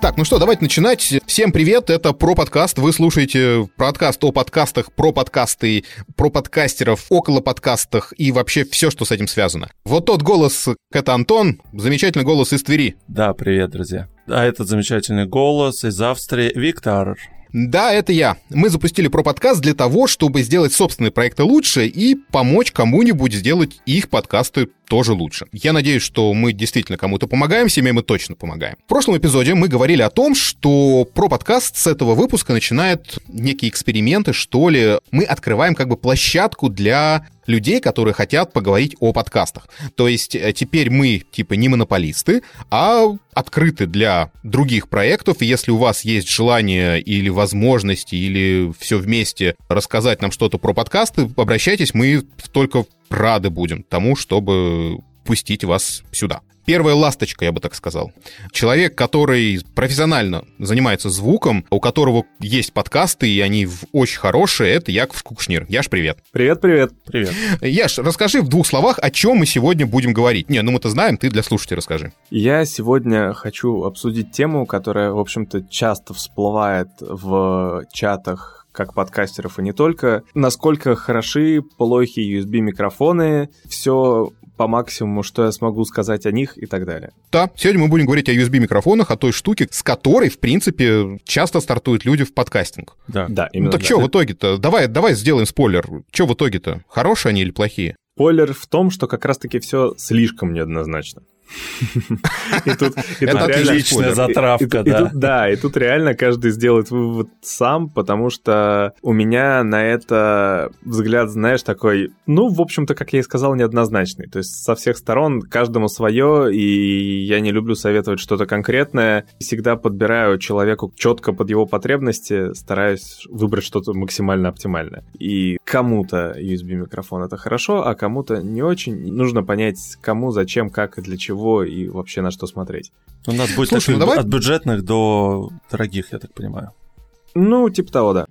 Так, ну что, давайте начинать. Всем привет, это про подкаст. Вы слушаете подкаст о подкастах, про подкасты, про подкастеров, около подкастах и вообще все, что с этим связано. Вот тот голос, это Антон, замечательный голос из Твери. Да, привет, друзья. А этот замечательный голос из Австрии Виктор. Да, это я. Мы запустили про подкаст для того, чтобы сделать собственные проекты лучше и помочь кому-нибудь сделать их подкасты тоже лучше. Я надеюсь, что мы действительно кому-то помогаем, себе мы точно помогаем. В прошлом эпизоде мы говорили о том, что про подкаст с этого выпуска начинает некие эксперименты, что ли. Мы открываем как бы площадку для людей, которые хотят поговорить о подкастах. То есть э, теперь мы типа не монополисты, а открыты для других проектов. И если у вас есть желание или возможности, или все вместе рассказать нам что-то про подкасты, обращайтесь, мы только рады будем тому, чтобы пустить вас сюда. Первая ласточка, я бы так сказал. Человек, который профессионально занимается звуком, у которого есть подкасты, и они очень хорошие, это Яков Кукшнир. Яш, привет. Привет, привет. Привет. Яш, расскажи в двух словах, о чем мы сегодня будем говорить. Не, ну мы-то знаем, ты для слушателей расскажи. Я сегодня хочу обсудить тему, которая, в общем-то, часто всплывает в чатах как подкастеров и не только, насколько хороши, плохи USB-микрофоны, все по максимуму, что я смогу сказать о них и так далее. Да, сегодня мы будем говорить о USB-микрофонах, о той штуке, с которой, в принципе, часто стартуют люди в подкастинг. Да, да именно. Ну так да. что в итоге-то? Давай, давай сделаем спойлер. Что в итоге-то? Хорошие они или плохие? Спойлер в том, что как раз-таки все слишком неоднозначно. И тут, Это отличная затравка, да. Да, и тут реально каждый сделает вывод сам, потому что у меня на это взгляд, знаешь, такой, ну, в общем-то, как я и сказал, неоднозначный. То есть со всех сторон каждому свое, и я не люблю советовать что-то конкретное. Всегда подбираю человеку четко под его потребности, стараюсь выбрать что-то максимально оптимальное. И кому-то USB-микрофон это хорошо, а кому-то не очень. Нужно понять, кому, зачем, как и для чего чего и вообще на что смотреть. У нас будет Слушай, ну давай... от бюджетных до дорогих, я так понимаю. Ну, типа того, да.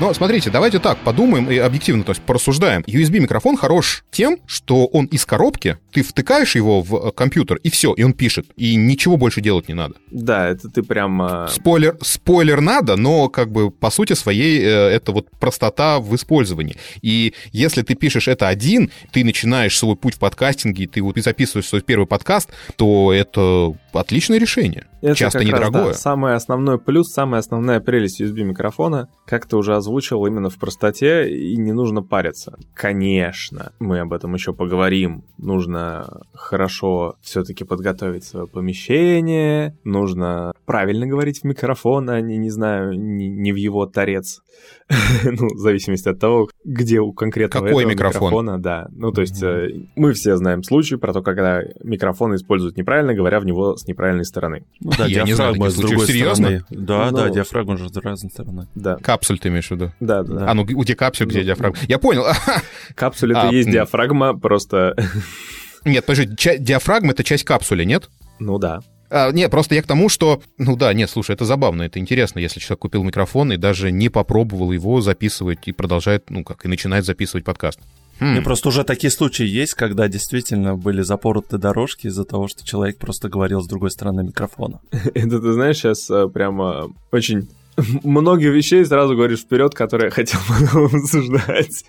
Но смотрите, давайте так подумаем и объективно, то есть порассуждаем. USB-микрофон хорош тем, что он из коробки, ты втыкаешь его в э, компьютер, и все, и он пишет, и ничего больше делать не надо. Да, это ты прям... Спойлер, спойлер надо, но как бы по сути своей э, это вот простота в использовании. И если ты пишешь это один, ты начинаешь свой путь в подкастинге, ты вот записываешь свой первый подкаст, то это отличное решение. Это Часто недорогое. Раз, да, самый основной плюс, самая основная прелесть USB-микрофона, как ты уже озвучил, именно в простоте, и не нужно париться. Конечно, мы об этом еще поговорим. Нужно хорошо все-таки подготовить свое помещение, нужно правильно говорить в микрофон, а не, не знаю, не, не в его торец. ну, в зависимости от того, где у конкретного Какой микрофон? микрофона, да. Ну, то есть mm-hmm. мы все знаем случаи про то, когда микрофон используют неправильно, говоря в него с неправильной стороны. Ну, да, Я не знаю, с другой серьезно? стороны. Да, ну, да, диафрагма же с разной стороны. Да. Капсуль ты имеешь в виду? Да, да. А, ну у тебя капсуль, где ну, диафрагма? Я понял. Капсуль это а, есть диафрагма, просто... Нет, подожди, диафрагма это часть капсули, нет? Ну да. А, нет, просто я к тому, что... Ну да, нет, слушай, это забавно, это интересно, если человек купил микрофон и даже не попробовал его записывать и продолжает, ну как, и начинает записывать подкаст. Хм. Мне просто уже такие случаи есть, когда действительно были запороты дорожки из-за того, что человек просто говорил с другой стороны микрофона. Это ты знаешь, сейчас э, прямо очень многие вещей сразу говоришь вперед, которые я хотел обсуждать.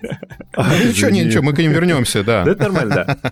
Ничего, ничего, мы к ним вернемся, да. Да, это нормально, да.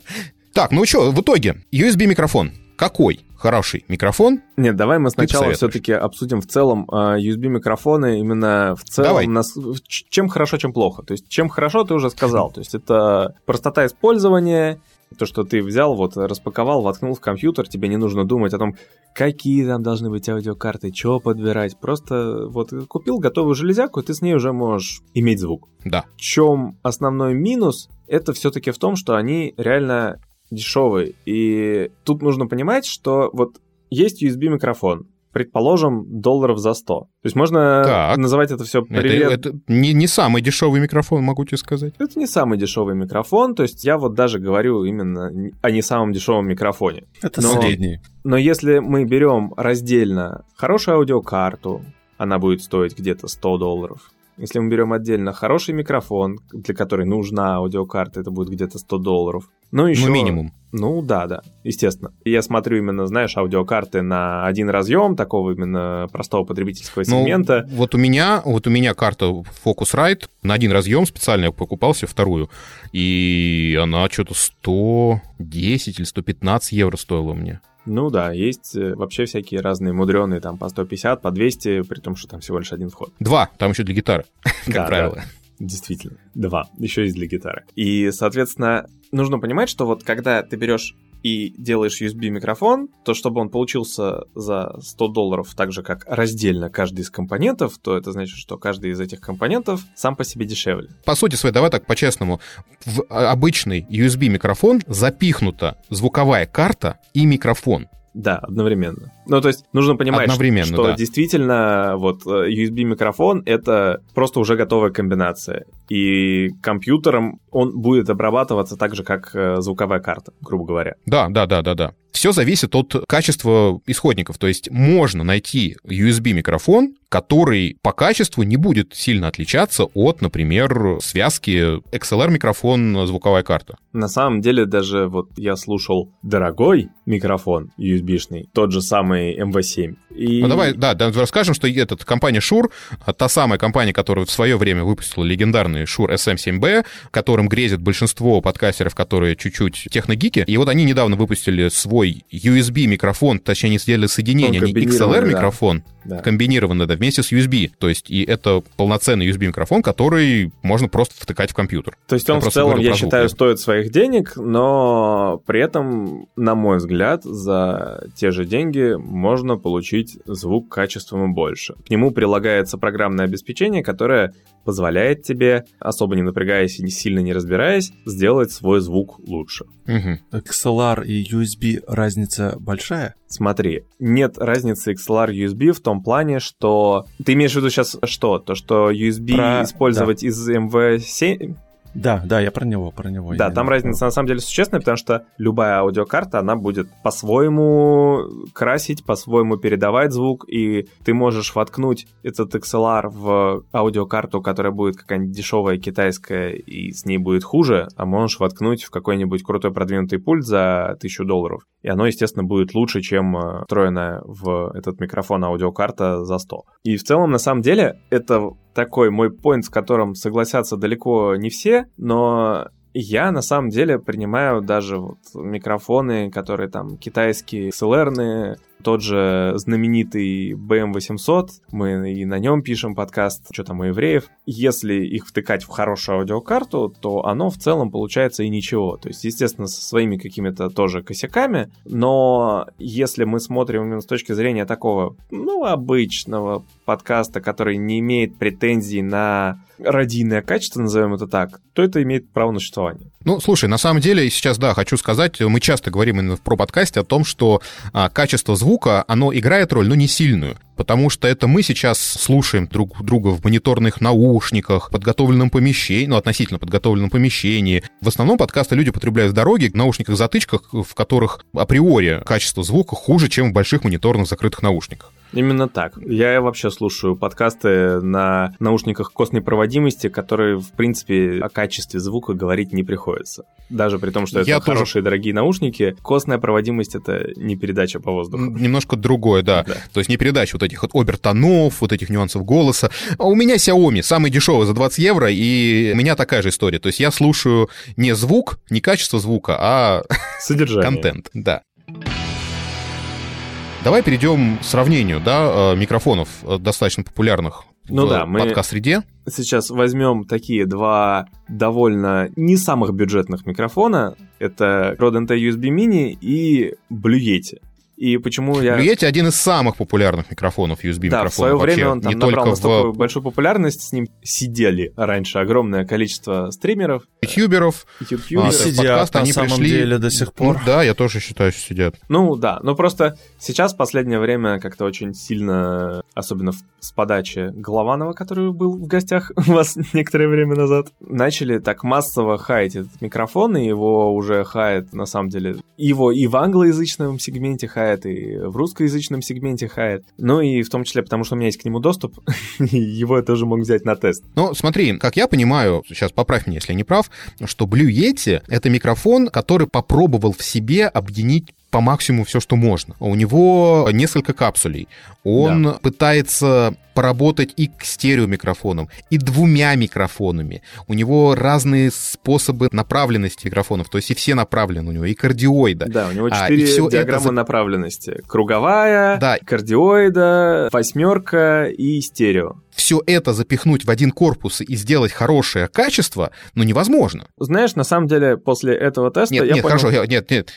Так, ну что, в итоге, USB-микрофон какой хороший микрофон. Нет, давай мы сначала все-таки обсудим в целом а, USB-микрофоны, именно в целом, давай. Нас, чем хорошо, чем плохо. То есть, чем хорошо, ты уже сказал. То есть, это простота использования, то, что ты взял, вот, распаковал, воткнул в компьютер, тебе не нужно думать о том, какие там должны быть аудиокарты, что подбирать. Просто вот купил готовую железяку, и ты с ней уже можешь иметь звук. Да. В чем основной минус? Это все-таки в том, что они реально дешевый. И тут нужно понимать, что вот есть USB-микрофон, предположим, долларов за 100. То есть можно так. называть это все привет. Это, это не, не самый дешевый микрофон, могу тебе сказать. Это не самый дешевый микрофон, то есть я вот даже говорю именно о не самом дешевом микрофоне. Это но, средний. Но если мы берем раздельно хорошую аудиокарту, она будет стоить где-то 100 долларов. Если мы берем отдельно хороший микрофон, для которой нужна аудиокарта, это будет где-то 100 долларов. Ну, еще... Ну, минимум. Ну да, да, естественно. Я смотрю именно, знаешь, аудиокарты на один разъем, такого именно простого потребительского Ну, сегмента. вот у меня, вот у меня карта Focusrite на один разъем специально я покупал себе вторую, и она что-то 110 или 115 евро стоила мне. Ну да, есть э, вообще всякие разные мудреные, там по 150, по 200, при том, что там всего лишь один вход. Два, там еще для гитары, как Да, правило. да. Действительно. Два. Еще есть для гитары. И, соответственно, нужно понимать, что вот когда ты берешь и делаешь USB-микрофон, то чтобы он получился за 100 долларов так же, как раздельно каждый из компонентов, то это значит, что каждый из этих компонентов сам по себе дешевле. По сути своей, давай так по-честному, в а, обычный USB-микрофон запихнута звуковая карта и микрофон. Да, одновременно. Ну, то есть нужно понимать, Одновременно, что да. действительно вот э, USB-микрофон — это просто уже готовая комбинация. И компьютером он будет обрабатываться так же, как э, звуковая карта, грубо говоря. Да, да, да, да, да. Все зависит от качества исходников. То есть можно найти USB-микрофон, который по качеству не будет сильно отличаться от, например, связки XLR-микрофон, звуковая карта. На самом деле, даже вот я слушал дорогой микрофон USB-шный, тот же самый MV7. И... Ну, давай, да, да, расскажем, что этот компания Shure, та самая компания, которая в свое время выпустила легендарный Shure SM7B, которым грезит большинство подкастеров, которые чуть-чуть техногики. И вот они недавно выпустили свой USB-микрофон, точнее, они сделали соединение, не комбинированный, XLR-микрофон, Да. комбинированный, да, вместе с USB. То есть, и это полноценный USB-микрофон, который можно просто втыкать в компьютер. То есть Я он в просто целом, я считаю, стоит своих денег, но при этом, на мой взгляд, за те же деньги можно получить звук качеством больше. К нему прилагается программное обеспечение, которое позволяет тебе, особо не напрягаясь и не сильно не разбираясь, сделать свой звук лучше. Мгм. XLR и USB разница большая? Смотри, нет разницы XLR USB в том плане, что... Ты имеешь в виду сейчас что? То, что USB Про- использовать из MV7, Да, да, я про него, про него. Да, там разница на самом деле существенная, потому что любая аудиокарта, она будет по-своему красить, по-своему передавать звук, и ты можешь воткнуть этот XLR в аудиокарту, которая будет какая-нибудь дешевая китайская, и с ней будет хуже, а можешь воткнуть в какой-нибудь крутой продвинутый пульт за 1000 долларов. И оно, естественно, будет лучше, чем э, встроенная в этот микрофон аудиокарта за 100. И в целом, на самом деле, это такой мой point, с которым согласятся далеко не все, но я на самом деле принимаю даже вот микрофоны, которые там китайские, XLR-ные, тот же знаменитый BM800, мы и на нем пишем подкаст, что там у евреев. Если их втыкать в хорошую аудиокарту, то оно в целом получается и ничего. То есть, естественно, со своими какими-то тоже косяками, но если мы смотрим именно с точки зрения такого, ну, обычного подкаста, который не имеет претензий на радийное качество, назовем это так, то это имеет право на существование. Ну, слушай, на самом деле, сейчас, да, хочу сказать, мы часто говорим именно в про подкасте о том, что а, качество звука, оно играет роль, но не сильную. Потому что это мы сейчас слушаем друг друга в мониторных наушниках, в подготовленном помещении, ну, относительно подготовленном помещении. В основном подкасты люди потребляют в дороге, в наушниках-затычках, в которых априори качество звука хуже, чем в больших мониторных закрытых наушниках. Именно так. Я вообще слушаю подкасты на наушниках костной проводимости, которые, в принципе, о качестве звука говорить не приходится. Даже при том, что это Я тоже- хорошие дорогие наушники, костная проводимость — это не передача по воздуху. Немножко другое, да. Да. То есть не передача вот этих вот обертонов, вот этих нюансов голоса. А у меня Xiaomi, самый дешевый за 20 евро, и у меня такая же история. То есть я слушаю не звук, не качество звука, а Содержание. контент, да. Давай перейдем к сравнению, да, э, микрофонов э, достаточно популярных Ну в да, мы- подкаст-среде. Сейчас возьмем такие два довольно не самых бюджетных микрофона. Это Rode NT USB Mini и Blue Yeti. И почему я... Blue Yeti один из самых популярных микрофонов USB Да, в свое вообще, время он там не набрал только настолько в большую популярность, с ним сидели раньше огромное количество стримеров, ютуберов. ютуберов. А, сидят подкасты, на они самом пришли- деле до сих пор. Ну да, я тоже считаю, что сидят. Ну да, но просто сейчас в последнее время как-то очень сильно, особенно в- с подачи Голованова, который был в гостях у вас некоторое время назад, начали так массово хаять этот микрофон, и его уже хает, на самом деле, его и в англоязычном сегменте хает, хает, и в русскоязычном сегменте хает. Ну и в том числе потому, что у меня есть к нему доступ, его я тоже мог взять на тест. Ну, смотри, как я понимаю, сейчас поправь меня, если я не прав, что Blue Yeti — это микрофон, который попробовал в себе объединить по максимуму все, что можно. У него несколько капсулей. Он да. пытается поработать и к стереомикрофонам, и двумя микрофонами. У него разные способы направленности микрофонов, то есть и все направлены у него, и кардиоида. Да, у него четыре а, диаграммы это... направленности. Круговая, да. кардиоида, восьмерка и стерео все это запихнуть в один корпус и сделать хорошее качество, ну, невозможно. Знаешь, на самом деле, после этого теста нет, я нет, понял... хорошо, нет, нет,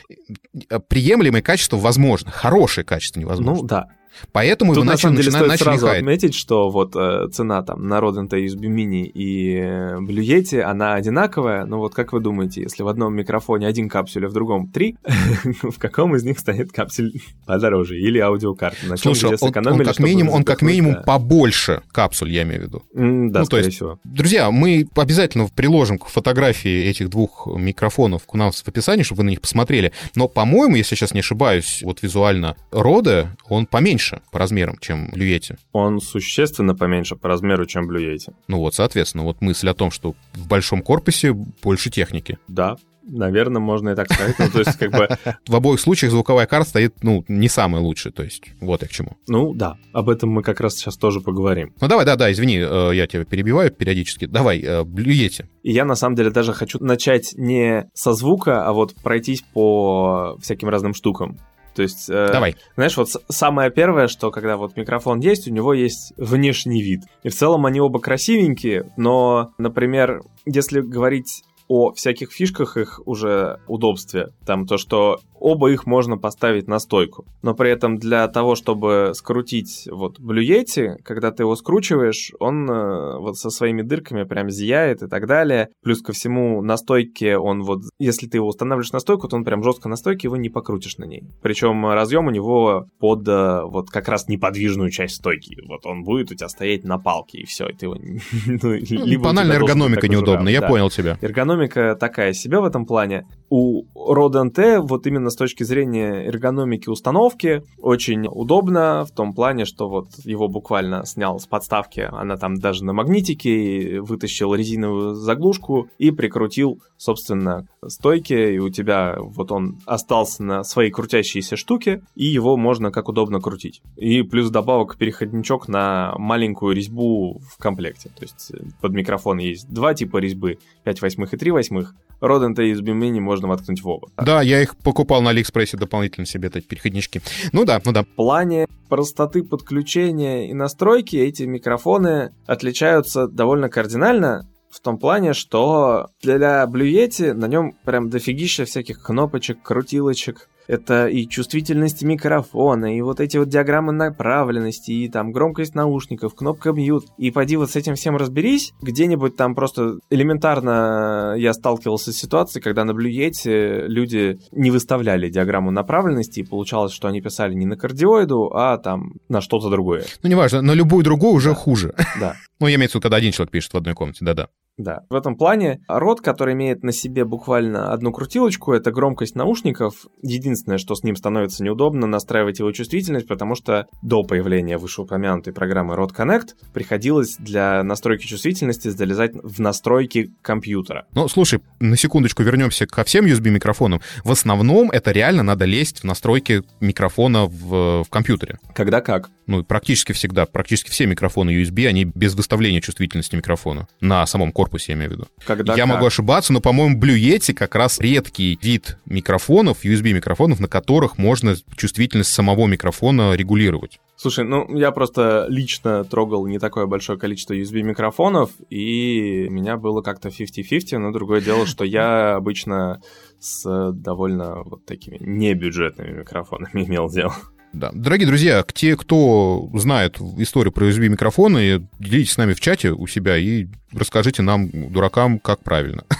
приемлемое качество возможно, хорошее качество невозможно. Ну, да. Поэтому Тут, вы на самом деле, начали, стоит сразу хаять. отметить, что вот э, цена там на Rodent USB Mini и э, Blue Yeti, она одинаковая, но вот как вы думаете, если в одном микрофоне один капсюль, а в другом три, в каком из них станет капсюль подороже? Или аудиокарта? На чем Слушай, он, он как минимум, он как минимум побольше капсуль, я имею в виду. Mm, да, ну, то есть, всего. Друзья, мы обязательно приложим к фотографии этих двух микрофонов у нас в описании, чтобы вы на них посмотрели. Но, по-моему, если я сейчас не ошибаюсь, вот визуально Роде, он поменьше по размерам, чем Yeti. Он существенно поменьше по размеру, чем Blue Yeti. Ну вот, соответственно, вот мысль о том, что в большом корпусе больше техники. Да, Наверное, можно и так сказать. Ну, то есть, как бы... В обоих случаях звуковая карта стоит, ну, не самая лучшая, то есть, вот я к чему. Ну, да, об этом мы как раз сейчас тоже поговорим. Ну, давай, да-да, извини, э, я тебя перебиваю периодически. Давай, э, блюете. И я, на самом деле, даже хочу начать не со звука, а вот пройтись по всяким разным штукам. То есть, э, Давай. знаешь, вот самое первое, что когда вот микрофон есть, у него есть внешний вид. И в целом они оба красивенькие, но, например, если говорить о всяких фишках их уже удобстве. Там то, что оба их можно поставить на стойку. Но при этом для того, чтобы скрутить вот Yeti, когда ты его скручиваешь, он э, вот со своими дырками прям зияет и так далее. Плюс ко всему на стойке он вот, если ты его устанавливаешь на стойку, то он прям жестко на стойке, его не покрутишь на ней. Причем разъем у него под э, вот как раз неподвижную часть стойки. Вот он будет у тебя стоять на палке и все, и ты его... Ну, банальная эргономика неудобная, я понял тебя. Эргономика такая себе в этом плане. У Rode NT вот именно с точки зрения эргономики установки очень удобно в том плане, что вот его буквально снял с подставки, она там даже на магнитике, вытащил резиновую заглушку и прикрутил, собственно, стойки, и у тебя вот он остался на своей крутящейся штуке, и его можно как удобно крутить. И плюс добавок переходничок на маленькую резьбу в комплекте. То есть под микрофон есть два типа резьбы, 5 восьмых и 3 восьмых. Rode NT и Mini можно воткнуть в оба. Да, я их покупал на Алиэкспрессе дополнительно себе, эти переходнички. Ну да, ну да. В плане простоты подключения и настройки эти микрофоны отличаются довольно кардинально в том плане, что для Yeti на нем прям дофигища всяких кнопочек, крутилочек, это и чувствительность микрофона, и вот эти вот диаграммы направленности, и там громкость наушников, кнопка mute. И пойди вот с этим всем разберись. Где-нибудь там просто элементарно я сталкивался с ситуацией, когда на Yeti люди не выставляли диаграмму направленности, и получалось, что они писали не на кардиоиду, а там на что-то другое. Ну, неважно, на любую другую уже да. хуже. Да. Ну, я имею в виду, когда один человек пишет в одной комнате, да-да. Да, в этом плане рот, который имеет на себе буквально одну крутилочку, это громкость наушников. Единственное, что с ним становится неудобно, настраивать его чувствительность, потому что до появления вышеупомянутой программы Rode Connect приходилось для настройки чувствительности залезать в настройки компьютера. Ну, слушай, на секундочку вернемся ко всем USB-микрофонам. В основном это реально надо лезть в настройки микрофона в, в компьютере. Когда как? Ну, практически всегда. Практически все микрофоны USB, они без выставления чувствительности микрофона на самом корпусе, я имею в виду. Когда я как? могу ошибаться, но, по-моему, Yeti как раз редкий вид микрофонов, USB-микрофонов, на которых можно чувствительность самого микрофона регулировать. Слушай, ну я просто лично трогал не такое большое количество USB-микрофонов, и меня было как-то 50-50, но другое дело, что я обычно с довольно вот такими небюджетными микрофонами имел дело. Да. Дорогие друзья, те, кто знает историю про USB-микрофоны, делитесь с нами в чате у себя и расскажите нам, дуракам, как правильно.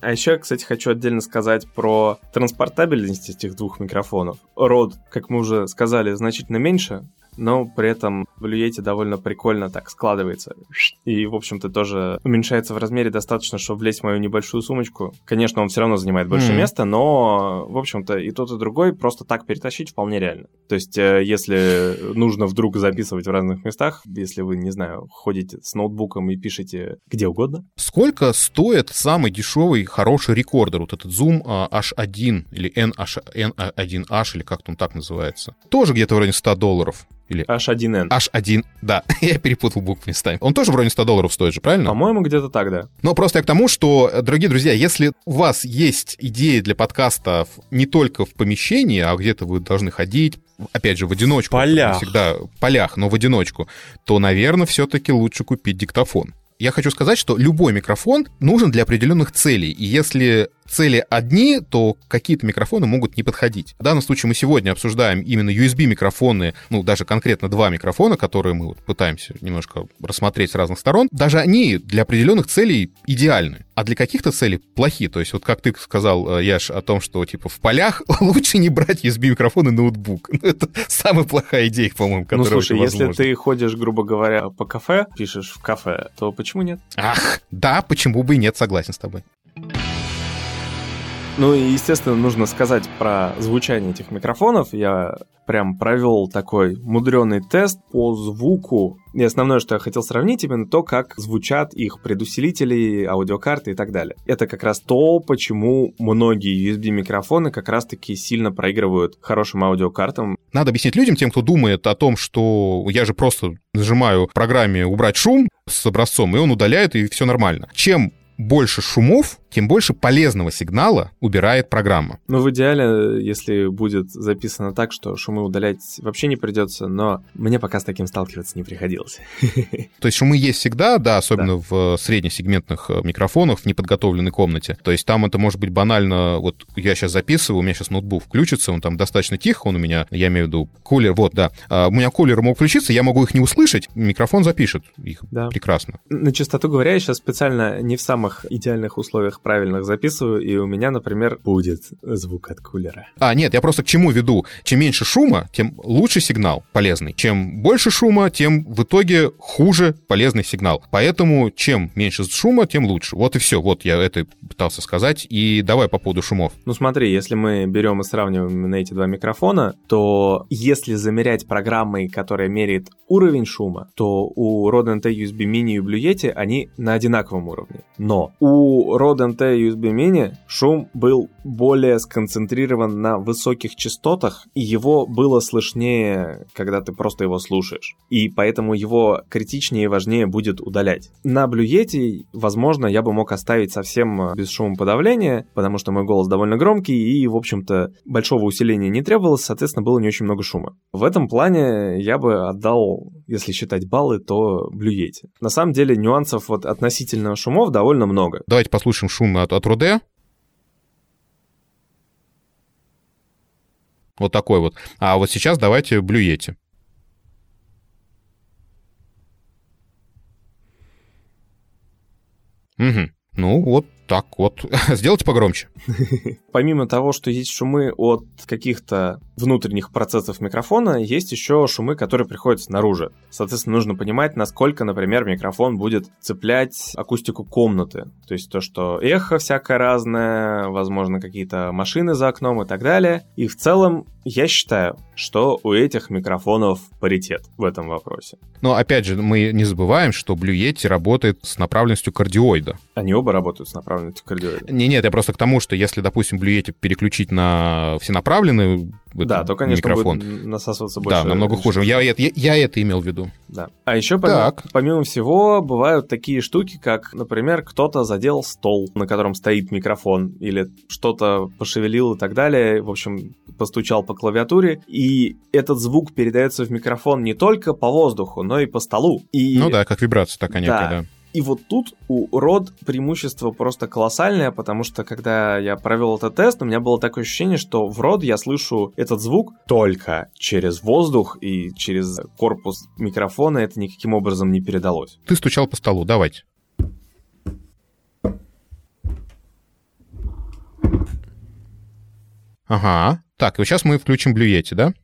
А еще, кстати, хочу отдельно сказать про транспортабельность этих двух микрофонов. Род, как мы уже сказали, значительно меньше, но при этом в Blue довольно прикольно так складывается. И, в общем-то, тоже уменьшается в размере достаточно, чтобы влезть в мою небольшую сумочку. Конечно, он все равно занимает больше mm-hmm. места, но, в общем-то, и тот, и другой просто так перетащить вполне реально. То есть, э, если нужно вдруг записывать в разных местах, если вы, не знаю, ходите с ноутбуком и пишете где угодно. Сколько стоит самый дешевый хороший рекордер? Вот этот Zoom H1 или NH1H или как он так называется? Тоже где-то в районе 100 долларов. Или... H1N. H1, да. Я перепутал буквы местами. Он тоже в районе 100 долларов стоит же, правильно? По-моему, где-то так, да. Но просто я к тому, что, дорогие друзья, если у вас есть идеи для подкастов не только в помещении, а где-то вы должны ходить, опять же, в одиночку. Полях. Всегда в полях, но в одиночку, то, наверное, все-таки лучше купить диктофон. Я хочу сказать, что любой микрофон нужен для определенных целей. И если цели одни, то какие-то микрофоны могут не подходить. В данном случае мы сегодня обсуждаем именно USB-микрофоны, ну, даже конкретно два микрофона, которые мы вот пытаемся немножко рассмотреть с разных сторон. Даже они для определенных целей идеальны, а для каких-то целей плохи. То есть вот как ты сказал, э, Яш, о том, что типа в полях лучше не брать USB-микрофон и ноутбук. Ну, это самая плохая идея, по-моему, которая Ну, слушай, если ты ходишь, грубо говоря, по кафе, пишешь в кафе, то почему нет? Ах, да, почему бы и нет, согласен с тобой. Ну и, естественно, нужно сказать про звучание этих микрофонов. Я прям провел такой мудреный тест по звуку. И основное, что я хотел сравнить, именно то, как звучат их предусилители, аудиокарты и так далее. Это как раз то, почему многие USB-микрофоны как раз-таки сильно проигрывают хорошим аудиокартам. Надо объяснить людям, тем, кто думает о том, что я же просто нажимаю в программе «Убрать шум» с образцом, и он удаляет, и все нормально. Чем больше шумов, тем больше полезного сигнала убирает программа. Ну, в идеале, если будет записано так, что шумы удалять вообще не придется, но мне пока с таким сталкиваться не приходилось. То есть шумы есть всегда, да, особенно да. в среднесегментных э, микрофонах в неподготовленной комнате. То есть там это может быть банально, вот я сейчас записываю, у меня сейчас ноутбук включится, он там достаточно тихо, он у меня, я имею в виду кулер, вот, да. А у меня кулеры могут включиться, я могу их не услышать, микрофон запишет их да. прекрасно. На чистоту говоря, я сейчас специально не в самых идеальных условиях правильных записываю, и у меня, например, будет звук от кулера. А, нет, я просто к чему веду? Чем меньше шума, тем лучше сигнал полезный. Чем больше шума, тем в итоге хуже полезный сигнал. Поэтому чем меньше шума, тем лучше. Вот и все. Вот я это пытался сказать. И давай по поводу шумов. Ну смотри, если мы берем и сравниваем на эти два микрофона, то если замерять программой, которая меряет уровень шума, то у Rode NT USB Mini и Blue Yeti они на одинаковом уровне. Но у Rode NT USB Mini шум был более сконцентрирован на высоких частотах, и его было слышнее, когда ты просто его слушаешь. И поэтому его критичнее и важнее будет удалять. На Yeti, возможно, я бы мог оставить совсем без шумоподавления, потому что мой голос довольно громкий, и, в общем-то, большого усиления не требовалось, соответственно, было не очень много шума. В этом плане я бы отдал, если считать баллы, то Yeti. На самом деле нюансов вот относительно шумов довольно много. Давайте послушаем шум от, от Руде. Вот такой вот. А вот сейчас давайте блюете. Угу. Ну, вот так вот. Сделайте погромче. Помимо того, что есть шумы от каких-то внутренних процессов микрофона, есть еще шумы, которые приходят снаружи. Соответственно, нужно понимать, насколько, например, микрофон будет цеплять акустику комнаты. То есть то, что эхо всякое разное, возможно, какие-то машины за окном и так далее. И в целом, я считаю, что у этих микрофонов паритет в этом вопросе. Но опять же, мы не забываем, что Blue Yeti работает с направленностью кардиоида. Они оба работают с направленностью кардиоида. Не, нет, я просто к тому, что если, допустим, Yeti переключить на всенаправленный да, то, конечно, микрофон. будет насасываться больше. Да, намного хуже. Я, я, я это имел в виду. Да. А еще, помимо, помимо всего, бывают такие штуки, как, например, кто-то задел стол, на котором стоит микрофон, или что-то пошевелил и так далее. В общем, постучал по клавиатуре, и этот звук передается в микрофон не только по воздуху, но и по столу. И... Ну да, как вибрация такая некая, да. И вот тут у род преимущество просто колоссальное, потому что когда я провел этот тест, у меня было такое ощущение, что в род я слышу этот звук только через воздух и через корпус микрофона это никаким образом не передалось. Ты стучал по столу, давайте. Ага. Так, и вот сейчас мы включим блюете, да?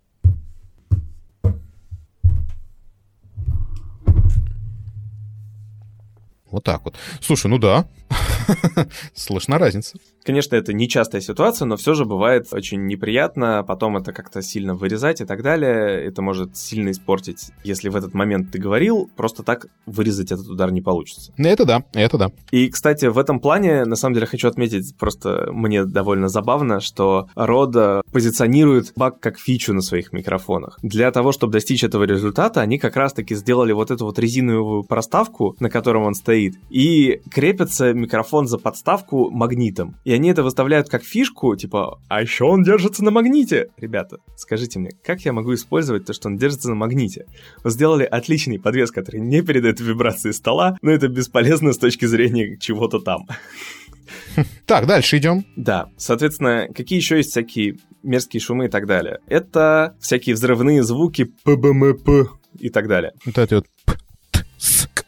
Вот так вот. Слушай, ну да, слышна разница. Конечно, это нечастая ситуация, но все же бывает очень неприятно, потом это как-то сильно вырезать и так далее. Это может сильно испортить, если в этот момент ты говорил, просто так вырезать этот удар не получится. Это да, это да. И, кстати, в этом плане, на самом деле, хочу отметить, просто мне довольно забавно, что Рода позиционирует баг как фичу на своих микрофонах. Для того, чтобы достичь этого результата, они как раз-таки сделали вот эту вот резиновую проставку, на котором он стоит, и крепится микрофон за подставку магнитом. И они это выставляют как фишку, типа, а еще он держится на магните. Ребята, скажите мне, как я могу использовать то, что он держится на магните? Вы сделали отличный подвес, который не передает вибрации стола, но это бесполезно с точки зрения чего-то там. Так, дальше идем. Да, соответственно, какие еще есть всякие мерзкие шумы и так далее? Это всякие взрывные звуки ПБМП и так далее. Вот это вот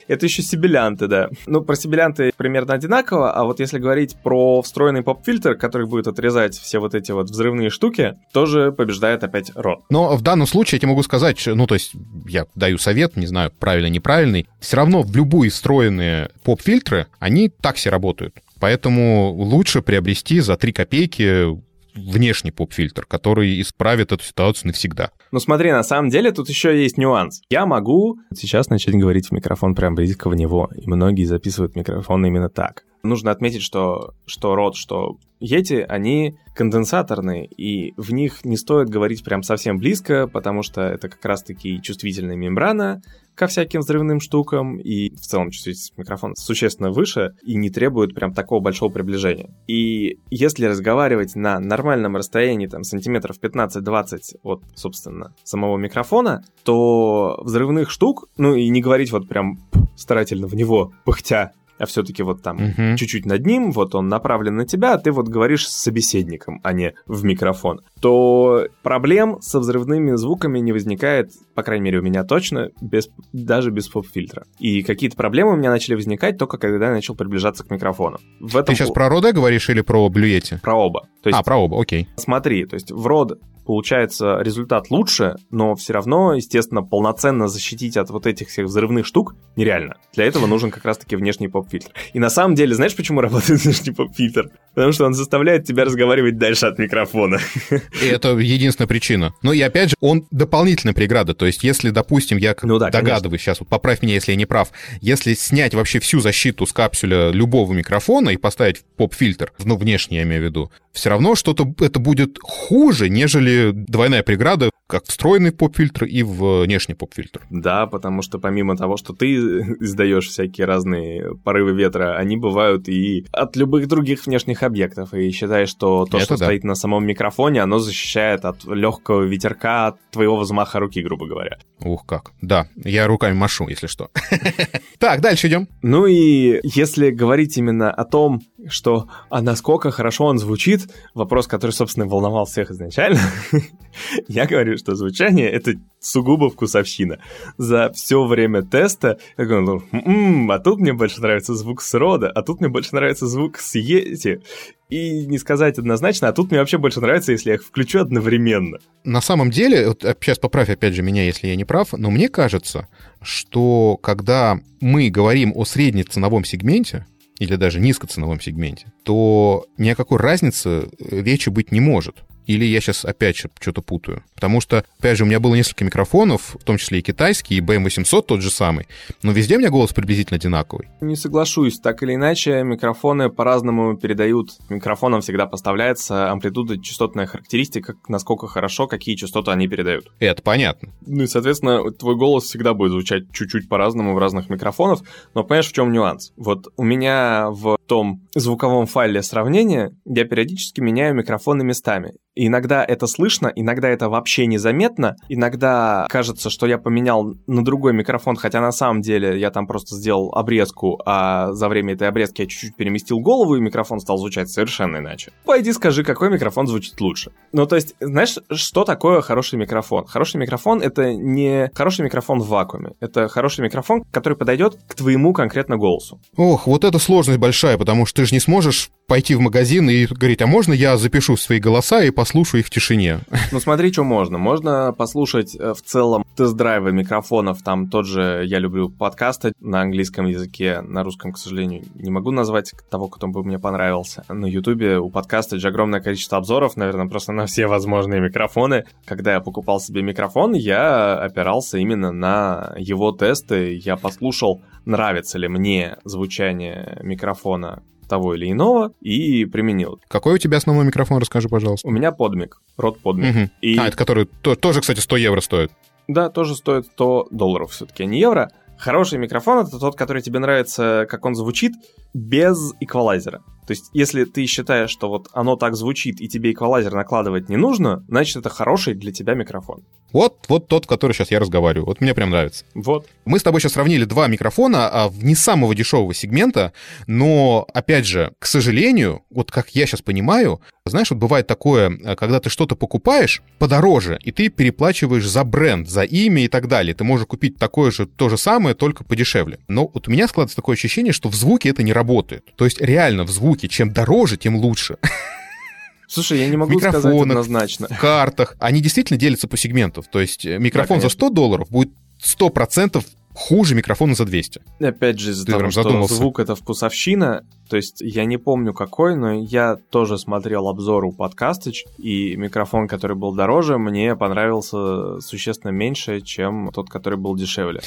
это еще сибилянты, да. Ну, про сибилянты примерно одинаково, а вот если говорить про встроенный поп-фильтр, который будет отрезать все вот эти вот взрывные штуки, тоже побеждает опять рот. Но в данном случае я тебе могу сказать, ну, то есть я даю совет, не знаю, правильно, неправильный, все равно в любые встроенные поп-фильтры, они так все работают. Поэтому лучше приобрести за 3 копейки внешний поп-фильтр, который исправит эту ситуацию навсегда. Ну смотри, на самом деле тут еще есть нюанс. Я могу сейчас начать говорить в микрофон прям близко в него, и многие записывают микрофон именно так. Нужно отметить, что, что рот, что Yeti, они конденсаторные, и в них не стоит говорить прям совсем близко, потому что это как раз-таки чувствительная мембрана ко всяким взрывным штукам, и в целом чувствительность микрофона существенно выше и не требует прям такого большого приближения. И если разговаривать на нормальном расстоянии, там, сантиметров 15-20 от, собственно, самого микрофона, то взрывных штук, ну и не говорить вот прям старательно в него, пыхтя, а все-таки вот там uh-huh. чуть-чуть над ним, вот он направлен на тебя, а ты вот говоришь с собеседником, а не в микрофон, то проблем со взрывными звуками не возникает, по крайней мере, у меня точно, без, даже без поп-фильтра. И какие-то проблемы у меня начали возникать только когда я начал приближаться к микрофону. В этом... Ты сейчас про Роде говоришь или про Блюете? Про оба. То есть, а, про оба, окей. Смотри, то есть в Род получается результат лучше, но все равно, естественно, полноценно защитить от вот этих всех взрывных штук нереально. Для этого нужен как раз-таки внешний поп-фильтр. И на самом деле, знаешь, почему работает внешний поп-фильтр? Потому что он заставляет тебя разговаривать дальше от микрофона. И это единственная причина. Ну и опять же, он дополнительная преграда. То есть, если, допустим, я ну, да, догадываюсь, конечно. сейчас вот поправь меня, если я не прав, если снять вообще всю защиту с капсуля любого микрофона и поставить поп-фильтр, ну, внешний я имею в виду, все равно что-то это будет хуже, нежели двойная преграда, как встроенный поп-фильтр и внешний поп-фильтр. Да, потому что помимо того, что ты издаешь всякие разные порывы ветра, они бывают и от любых других внешних объектов. И считаешь, что то, это что да. стоит на самом микрофоне, оно защищает от легкого ветерка, от твоего взмаха руки, грубо говоря. Ух как. Да, я руками машу, если что. Так, дальше идем. Ну и если говорить именно о том, что а насколько хорошо он звучит, вопрос, который, собственно, волновал всех изначально, я говорю, что звучание — это сугубо вкусовщина. За все время теста я говорю, м-м, а тут мне больше нравится звук с рода, а тут мне больше нравится звук с Йети. И не сказать однозначно, а тут мне вообще больше нравится, если я их включу одновременно. На самом деле, вот сейчас поправь опять же меня, если я не прав, но мне кажется, что когда мы говорим о среднеценовом сегменте, или даже низкоценовом сегменте, то ни о какой разнице речи быть не может. Или я сейчас опять что-то путаю? Потому что, опять же, у меня было несколько микрофонов, в том числе и китайский, и BM800 тот же самый, но везде у меня голос приблизительно одинаковый. Не соглашусь. Так или иначе, микрофоны по-разному передают. Микрофонам всегда поставляется амплитуда, частотная характеристика, насколько хорошо, какие частоты они передают. Это понятно. Ну и, соответственно, твой голос всегда будет звучать чуть-чуть по-разному в разных микрофонах, но понимаешь, в чем нюанс? Вот у меня в том звуковом файле сравнения я периодически меняю микрофоны местами. И иногда это слышно, иногда это вообще незаметно, иногда кажется, что я поменял на другой микрофон, хотя на самом деле я там просто сделал обрезку, а за время этой обрезки я чуть-чуть переместил голову, и микрофон стал звучать совершенно иначе. Пойди скажи, какой микрофон звучит лучше. Ну, то есть, знаешь, что такое хороший микрофон? Хороший микрофон — это не хороший микрофон в вакууме. Это хороший микрофон, который подойдет к твоему конкретно голосу. Ох, вот это сложность большая, потому что ты же не сможешь пойти в магазин и говорить, а можно я запишу свои голоса и послушаю их в тишине? Ну смотри, что можно. Можно послушать э, в целом тест-драйвы микрофонов. Там тот же «Я люблю подкасты» на английском языке, на русском, к сожалению, не могу назвать того, кто бы мне понравился. На ютубе у подкаста же огромное количество обзоров, наверное, просто на все возможные микрофоны. Когда я покупал себе микрофон, я опирался именно на его тесты. Я послушал, нравится ли мне звучание микрофона того или иного и применил. Какой у тебя основной микрофон, расскажи, пожалуйста. У меня подмик, рот подмик. Угу. И... А, это который то, тоже, кстати, 100 евро стоит. Да, тоже стоит 100 долларов все-таки, а не евро. Хороший микрофон — это тот, который тебе нравится, как он звучит, без эквалайзера. То есть, если ты считаешь, что вот оно так звучит, и тебе эквалайзер накладывать не нужно, значит, это хороший для тебя микрофон. Вот, вот тот, который сейчас я разговариваю. Вот мне прям нравится. Вот. Мы с тобой сейчас сравнили два микрофона а, не самого дешевого сегмента, но, опять же, к сожалению, вот как я сейчас понимаю, знаешь, вот бывает такое, а, когда ты что-то покупаешь подороже, и ты переплачиваешь за бренд, за имя и так далее. Ты можешь купить такое же, то же самое, только подешевле. Но вот у меня складывается такое ощущение, что в звуке это не работает. То есть реально в звуке, чем дороже, тем лучше. Слушай, я не могу сказать однозначно. В картах. Они действительно делятся по сегменту. То есть э, микрофон да, за 100 долларов будет 100% хуже микрофона за 200. Опять же, из-за того, что задумался. звук — это вкусовщина, то есть я не помню какой, но я тоже смотрел обзор у подкастыч, и микрофон, который был дороже, мне понравился существенно меньше, чем тот, который был дешевле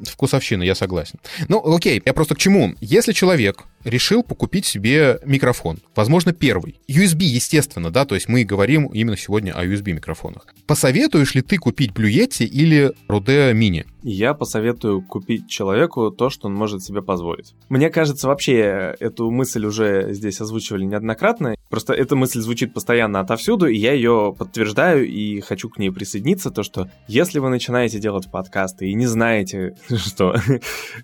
вкусовщина, я согласен. Ну, окей, я просто к чему? Если человек решил покупить себе микрофон, возможно, первый, USB, естественно, да, то есть мы говорим именно сегодня о USB-микрофонах. Посоветуешь ли ты купить Blue Yeti или Rode Mini? Я посоветую купить человеку то, что он может себе позволить. Мне кажется, вообще эту мысль уже здесь озвучивали неоднократно. Просто эта мысль звучит постоянно отовсюду, и я ее подтверждаю и хочу к ней присоединиться, то, что если вы начинаете делать подкасты и не знаете, что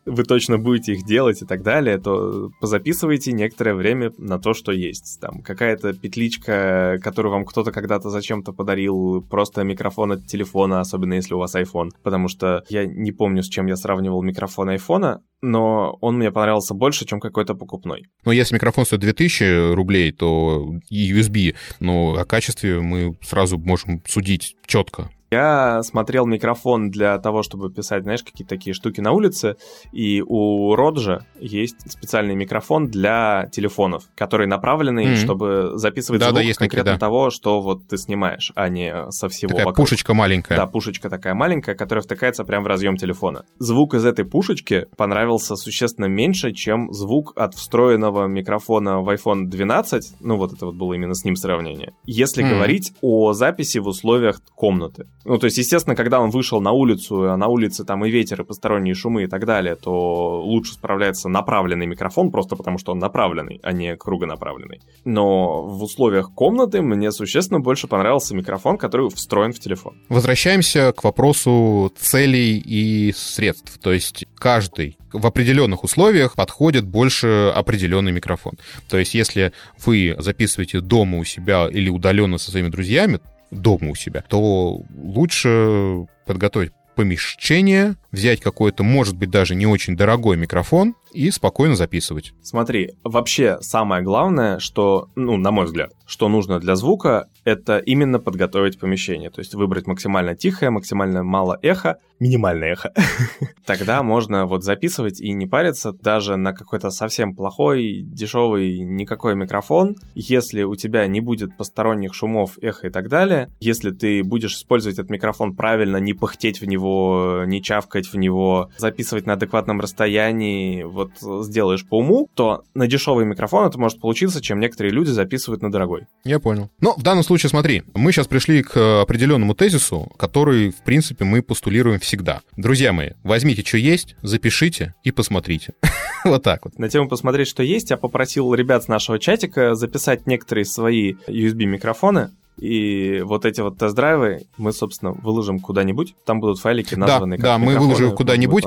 вы точно будете их делать и так далее, то позаписывайте некоторое время на то, что есть. Там какая-то петличка, которую вам кто-то когда-то зачем-то подарил, просто микрофон от телефона, особенно если у вас iPhone, потому что я не помню, с чем я сравнивал микрофон айфона, но он мне понравился больше, чем какой-то покупной. Но если микрофон стоит 2000 рублей, то и USB, но о качестве мы сразу можем судить четко. Я смотрел микрофон для того, чтобы писать, знаешь, какие-то такие штуки на улице, и у Роджа есть специальный микрофон для телефонов, который направленный, mm-hmm. чтобы записывать да, звук да, есть конкретно такие, да. того, что вот ты снимаешь, а не со всего такая вокруг. пушечка маленькая. Да, пушечка такая маленькая, которая втыкается прямо в разъем телефона. Звук из этой пушечки понравился существенно меньше, чем звук от встроенного микрофона в iPhone 12, ну вот это вот было именно с ним сравнение. Если mm-hmm. говорить о записи в условиях комнаты. Ну, то есть, естественно, когда он вышел на улицу, а на улице там и ветер, и посторонние шумы и так далее, то лучше справляется направленный микрофон, просто потому что он направленный, а не кругонаправленный. Но в условиях комнаты мне существенно больше понравился микрофон, который встроен в телефон. Возвращаемся к вопросу целей и средств. То есть каждый в определенных условиях подходит больше определенный микрофон. То есть, если вы записываете дома у себя или удаленно со своими друзьями, дома у себя, то лучше подготовить помещение, взять какой-то, может быть, даже не очень дорогой микрофон и спокойно записывать. Смотри, вообще самое главное, что, ну, на мой взгляд, что нужно для звука, это именно подготовить помещение. То есть выбрать максимально тихое, максимально мало эхо, минимальное эхо. Тогда можно вот записывать и не париться даже на какой-то совсем плохой, дешевый, никакой микрофон. Если у тебя не будет посторонних шумов, эхо и так далее, если ты будешь использовать этот микрофон правильно, не пыхтеть в него, не чавкать в него, записывать на адекватном расстоянии, вот сделаешь по уму, то на дешевый микрофон это может получиться, чем некоторые люди записывают на дорогой. Я понял. Но в данном случае, смотри, мы сейчас пришли к определенному тезису, который, в принципе, мы постулируем всегда. Друзья мои, возьмите, что есть, запишите и посмотрите. вот так вот. На тему посмотреть, что есть, я попросил ребят с нашего чатика записать некоторые свои USB-микрофоны, и вот эти вот тест-драйвы мы, собственно, выложим куда-нибудь. Там будут файлики названы да, Да, мы выложим куда-нибудь.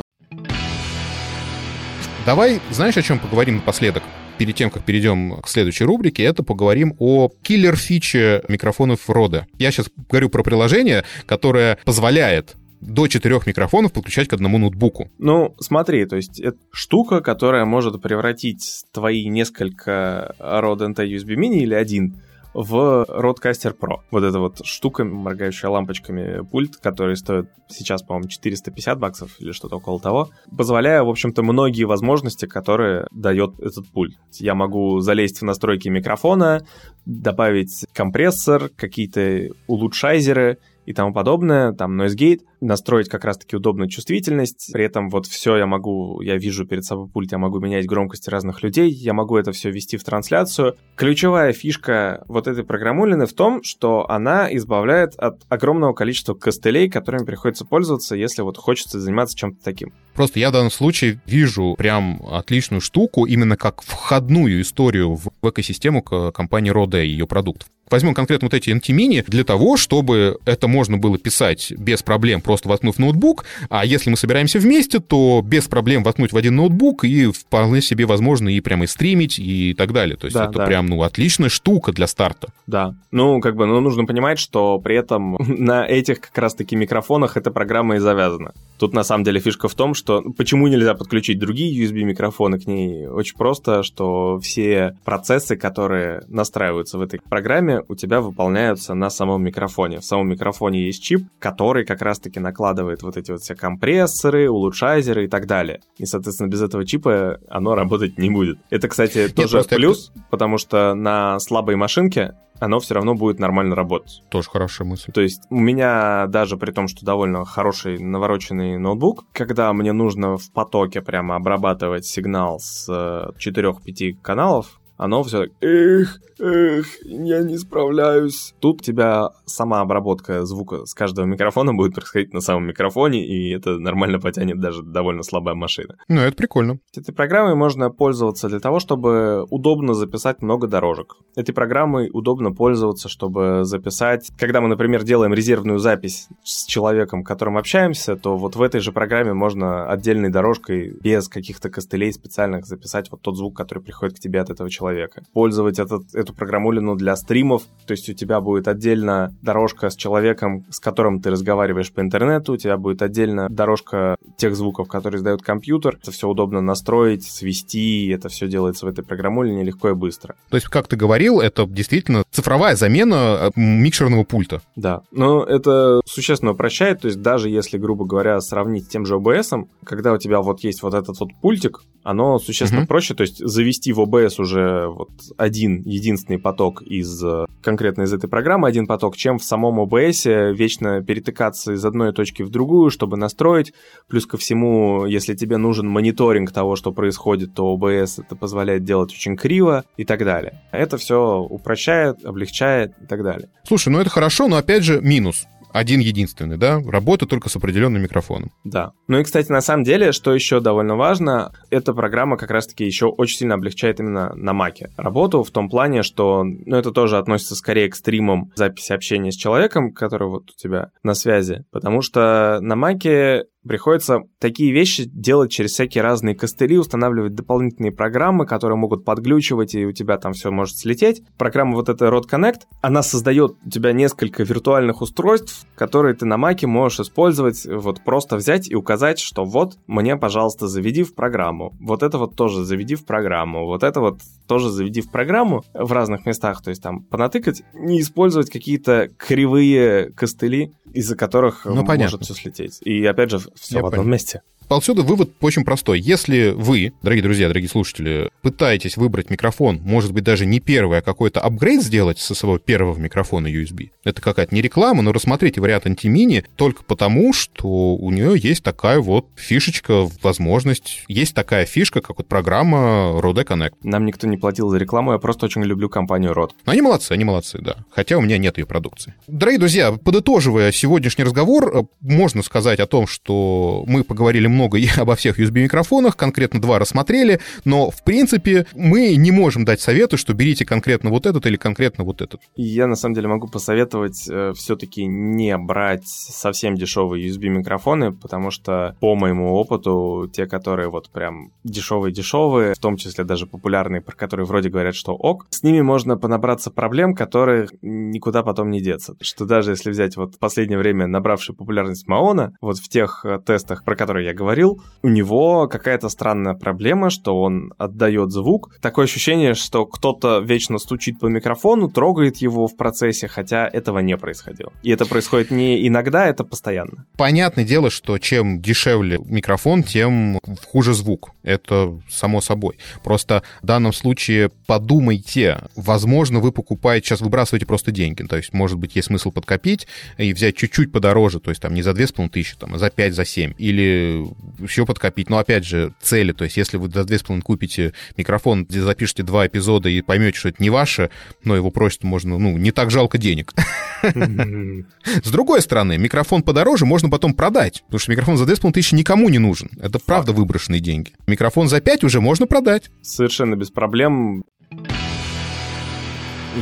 Давай, знаешь, о чем поговорим напоследок? Перед тем, как перейдем к следующей рубрике, это поговорим о киллер-фиче микрофонов Rode. Я сейчас говорю про приложение, которое позволяет до четырех микрофонов подключать к одному ноутбуку. Ну, смотри, то есть это штука, которая может превратить твои несколько Rode NT USB Mini или один в Rodecaster Pro. Вот эта вот штука, моргающая лампочками пульт, который стоит сейчас, по-моему, 450 баксов или что-то около того, позволяя, в общем-то, многие возможности, которые дает этот пульт. Я могу залезть в настройки микрофона, добавить компрессор, какие-то улучшайзеры и тому подобное, там noise gate, настроить как раз-таки удобную чувствительность. При этом вот все я могу, я вижу перед собой пульт, я могу менять громкости разных людей, я могу это все вести в трансляцию. Ключевая фишка вот этой программулины в том, что она избавляет от огромного количества костылей, которыми приходится пользоваться, если вот хочется заниматься чем-то таким. Просто я в данном случае вижу прям отличную штуку, именно как входную историю в экосистему компании Rode и ее продуктов. Возьмем конкретно вот эти NT-мини для того, чтобы это можно было писать без проблем, просто воткнув ноутбук, а если мы собираемся вместе, то без проблем воткнуть в один ноутбук и вполне себе возможно и прямо и стримить и так далее. То есть да, это да. прям, ну, отличная штука для старта. Да, ну, как бы, ну, нужно понимать, что при этом на этих как раз-таки микрофонах эта программа и завязана. Тут на самом деле фишка в том, что почему нельзя подключить другие USB-микрофоны к ней? Очень просто, что все процессы, которые настраиваются в этой программе, у тебя выполняются на самом микрофоне. В самом микрофоне есть чип, который как раз-таки накладывает вот эти вот все компрессоры, улучшайзеры и так далее. И, соответственно, без этого чипа оно работать не будет. Это, кстати, тоже Нет, плюс, это... потому что на слабой машинке оно все равно будет нормально работать. Тоже хорошая мысль. То есть у меня даже при том, что довольно хороший навороченный ноутбук, когда мне нужно в потоке прямо обрабатывать сигнал с 4-5 э, каналов, оно все так, эх, эх, я не справляюсь. Тут у тебя сама обработка звука с каждого микрофона будет происходить на самом микрофоне, и это нормально потянет даже довольно слабая машина. Ну, это прикольно. Этой программой можно пользоваться для того, чтобы удобно записать много дорожек. Этой программой удобно пользоваться, чтобы записать... Когда мы, например, делаем резервную запись с человеком, с которым общаемся, то вот в этой же программе можно отдельной дорожкой, без каких-то костылей специальных, записать вот тот звук, который приходит к тебе от этого человека. Пользовать этот, эту программулину для стримов, то есть у тебя будет отдельно дорожка с человеком, с которым ты разговариваешь по интернету, у тебя будет отдельно дорожка тех звуков, которые издает компьютер. Это все удобно настроить, свести, это все делается в этой программулине легко и быстро. То есть, как ты говорил, это действительно цифровая замена э, микшерного пульта. Да, но это существенно упрощает, то есть даже если, грубо говоря, сравнить с тем же OBS, когда у тебя вот есть вот этот вот пультик, оно существенно uh-huh. проще, то есть завести в OBS уже вот один единственный поток из э, конкретно из этой программы, один поток, чем в самом OBS вечно перетыкаться из одной точки в другую, чтобы настроить. Плюс ко всему, если тебе нужен мониторинг того, что происходит, то OBS это позволяет делать очень криво и так далее. Это все упрощает, облегчает и так далее. Слушай, ну это хорошо, но опять же минус один единственный, да, работа только с определенным микрофоном. Да. Ну и, кстати, на самом деле, что еще довольно важно, эта программа как раз-таки еще очень сильно облегчает именно на Маке работу в том плане, что, ну, это тоже относится скорее к стримам записи общения с человеком, который вот у тебя на связи, потому что на Маке Приходится такие вещи делать через всякие разные костыли, устанавливать дополнительные программы, которые могут подглючивать, и у тебя там все может слететь. Программа вот эта Rod Connect, она создает у тебя несколько виртуальных устройств, которые ты на маке можешь использовать, вот просто взять и указать, что вот мне, пожалуйста, заведи в программу. Вот это вот тоже заведи в программу. Вот это вот тоже заведи в программу в разных местах. То есть там понатыкать, не использовать какие-то кривые костыли, из-за которых ну, может понятно. все слететь. И опять же, все Я в одном понял. месте. Отсюда вывод очень простой. Если вы, дорогие друзья, дорогие слушатели, пытаетесь выбрать микрофон, может быть, даже не первый, а какой-то апгрейд сделать со своего первого микрофона USB, это какая-то не реклама, но рассмотрите вариант антимини только потому, что у нее есть такая вот фишечка, возможность, есть такая фишка, как вот программа Rode Connect. Нам никто не платил за рекламу, я просто очень люблю компанию Rode. Они молодцы, они молодцы, да. Хотя у меня нет ее продукции. Дорогие друзья, подытоживая сегодняшний разговор, можно сказать о том, что мы поговорили много много обо всех USB-микрофонах, конкретно два рассмотрели, но, в принципе, мы не можем дать советы, что берите конкретно вот этот или конкретно вот этот. Я, на самом деле, могу посоветовать э, все-таки не брать совсем дешевые USB-микрофоны, потому что, по моему опыту, те, которые вот прям дешевые-дешевые, в том числе даже популярные, про которые вроде говорят, что ок, с ними можно понабраться проблем, которые никуда потом не деться. Что даже если взять вот в последнее время набравший популярность Маона, вот в тех э, тестах, про которые я говорил, у него какая-то странная проблема, что он отдает звук. Такое ощущение, что кто-то вечно стучит по микрофону, трогает его в процессе, хотя этого не происходило. И это происходит не иногда, это постоянно. Понятное дело, что чем дешевле микрофон, тем хуже звук. Это само собой. Просто в данном случае подумайте, возможно, вы покупаете, сейчас выбрасываете просто деньги. То есть, может быть, есть смысл подкопить и взять чуть-чуть подороже, то есть там не за 2500, там, а за 5, за 7. Или еще подкопить. Но опять же, цели. То есть, если вы за 2500 купите микрофон, где запишете два эпизода и поймете, что это не ваше, но его просят можно, ну, не так жалко денег. С другой стороны, микрофон подороже можно потом продать, потому что микрофон за 2500 никому не нужен. Это правда выброшенные деньги. Микрофон за 5 уже можно продать. Совершенно без проблем.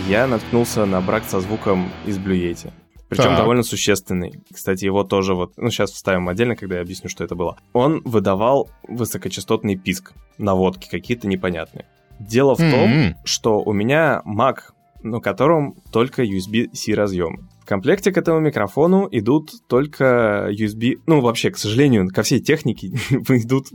Я наткнулся на брак со звуком из Yeti. Причем так. довольно существенный. Кстати, его тоже вот, ну сейчас вставим отдельно, когда я объясню, что это было. Он выдавал высокочастотный писк, наводки какие-то непонятные. Дело в mm-hmm. том, что у меня Mac, на котором только USB-C разъемы. В комплекте к этому микрофону идут только USB... Ну, вообще, к сожалению, ко всей технике идут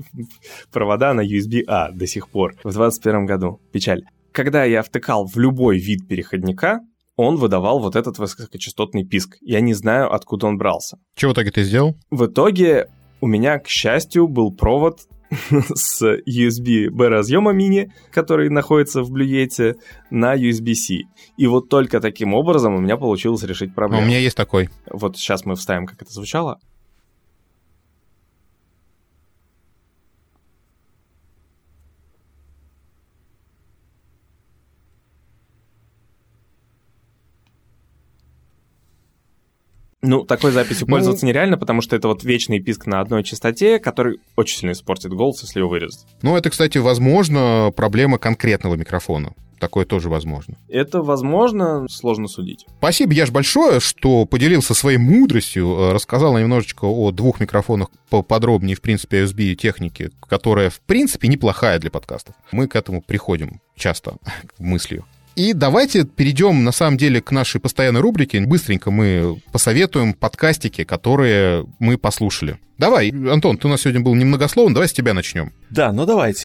провода на USB-A до сих пор, в 2021 году. Печаль. Когда я втыкал в любой вид переходника, он выдавал вот этот высокочастотный писк. Я не знаю, откуда он брался. Чего в итоге ты сделал? В итоге у меня, к счастью, был провод с USB-B разъема мини, который находится в Blue на USB-C. И вот только таким образом у меня получилось решить проблему. А у меня есть такой. Вот сейчас мы вставим, как это звучало. Ну, такой записью ну, пользоваться нереально, потому что это вот вечный писк на одной частоте, который очень сильно испортит голос, если его вырезать. Ну, это, кстати, возможно, проблема конкретного микрофона. Такое тоже возможно. Это возможно, сложно судить. Спасибо, Яш, большое, что поделился своей мудростью, э, рассказал немножечко о двух микрофонах поподробнее, в принципе, USB техники, которая, в принципе, неплохая для подкастов. Мы к этому приходим часто мыслью. И давайте перейдем, на самом деле, к нашей постоянной рубрике. Быстренько мы посоветуем подкастики, которые мы послушали. Давай, Антон, ты у нас сегодня был немногословен, давай с тебя начнем. Да, ну давайте.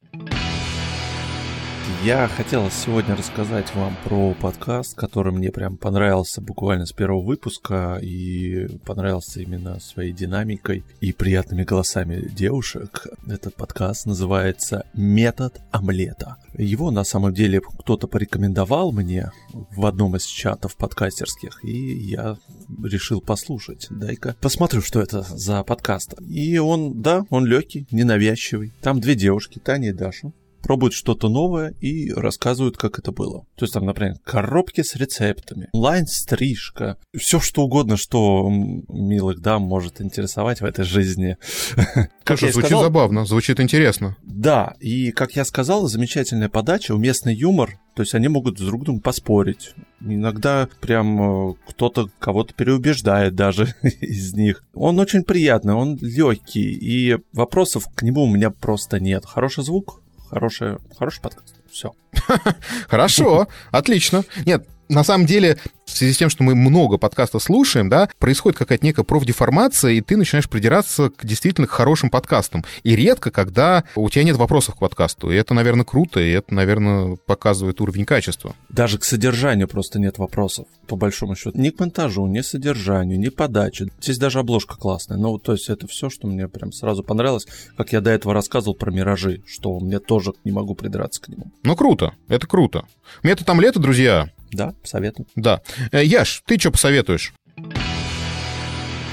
Я хотел сегодня рассказать вам про подкаст, который мне прям понравился буквально с первого выпуска и понравился именно своей динамикой и приятными голосами девушек. Этот подкаст называется «Метод омлета». Его на самом деле кто-то порекомендовал мне в одном из чатов подкастерских, и я решил послушать. Дай-ка посмотрю, что это за подкаст. И он, да, он легкий, ненавязчивый. Там две девушки, Таня и Даша пробуют что-то новое и рассказывают, как это было. То есть там, например, коробки с рецептами, онлайн-стрижка, все что угодно, что милых дам может интересовать в этой жизни. Как звучит сказал, забавно, звучит интересно. Да, и, как я сказал, замечательная подача, уместный юмор, то есть они могут с друг другом поспорить. Иногда прям э, кто-то кого-то переубеждает даже из них. Он очень приятный, он легкий, и вопросов к нему у меня просто нет. Хороший звук, хороший, хороший подкаст. Все. Хорошо, отлично. Нет, на самом деле, в связи с тем, что мы много подкастов слушаем, да, происходит какая-то некая профдеформация, и ты начинаешь придираться к действительно хорошим подкастам. И редко, когда у тебя нет вопросов к подкасту. И это, наверное, круто, и это, наверное, показывает уровень качества. Даже к содержанию просто нет вопросов, по большому счету. Ни к монтажу, ни содержанию, ни подаче. Здесь даже обложка классная. Ну, то есть это все, что мне прям сразу понравилось, как я до этого рассказывал про «Миражи», что мне тоже не могу придраться к нему. Ну, круто, это круто. Метод омлета, друзья, да, советую. Да. Э, Яш, ты что посоветуешь?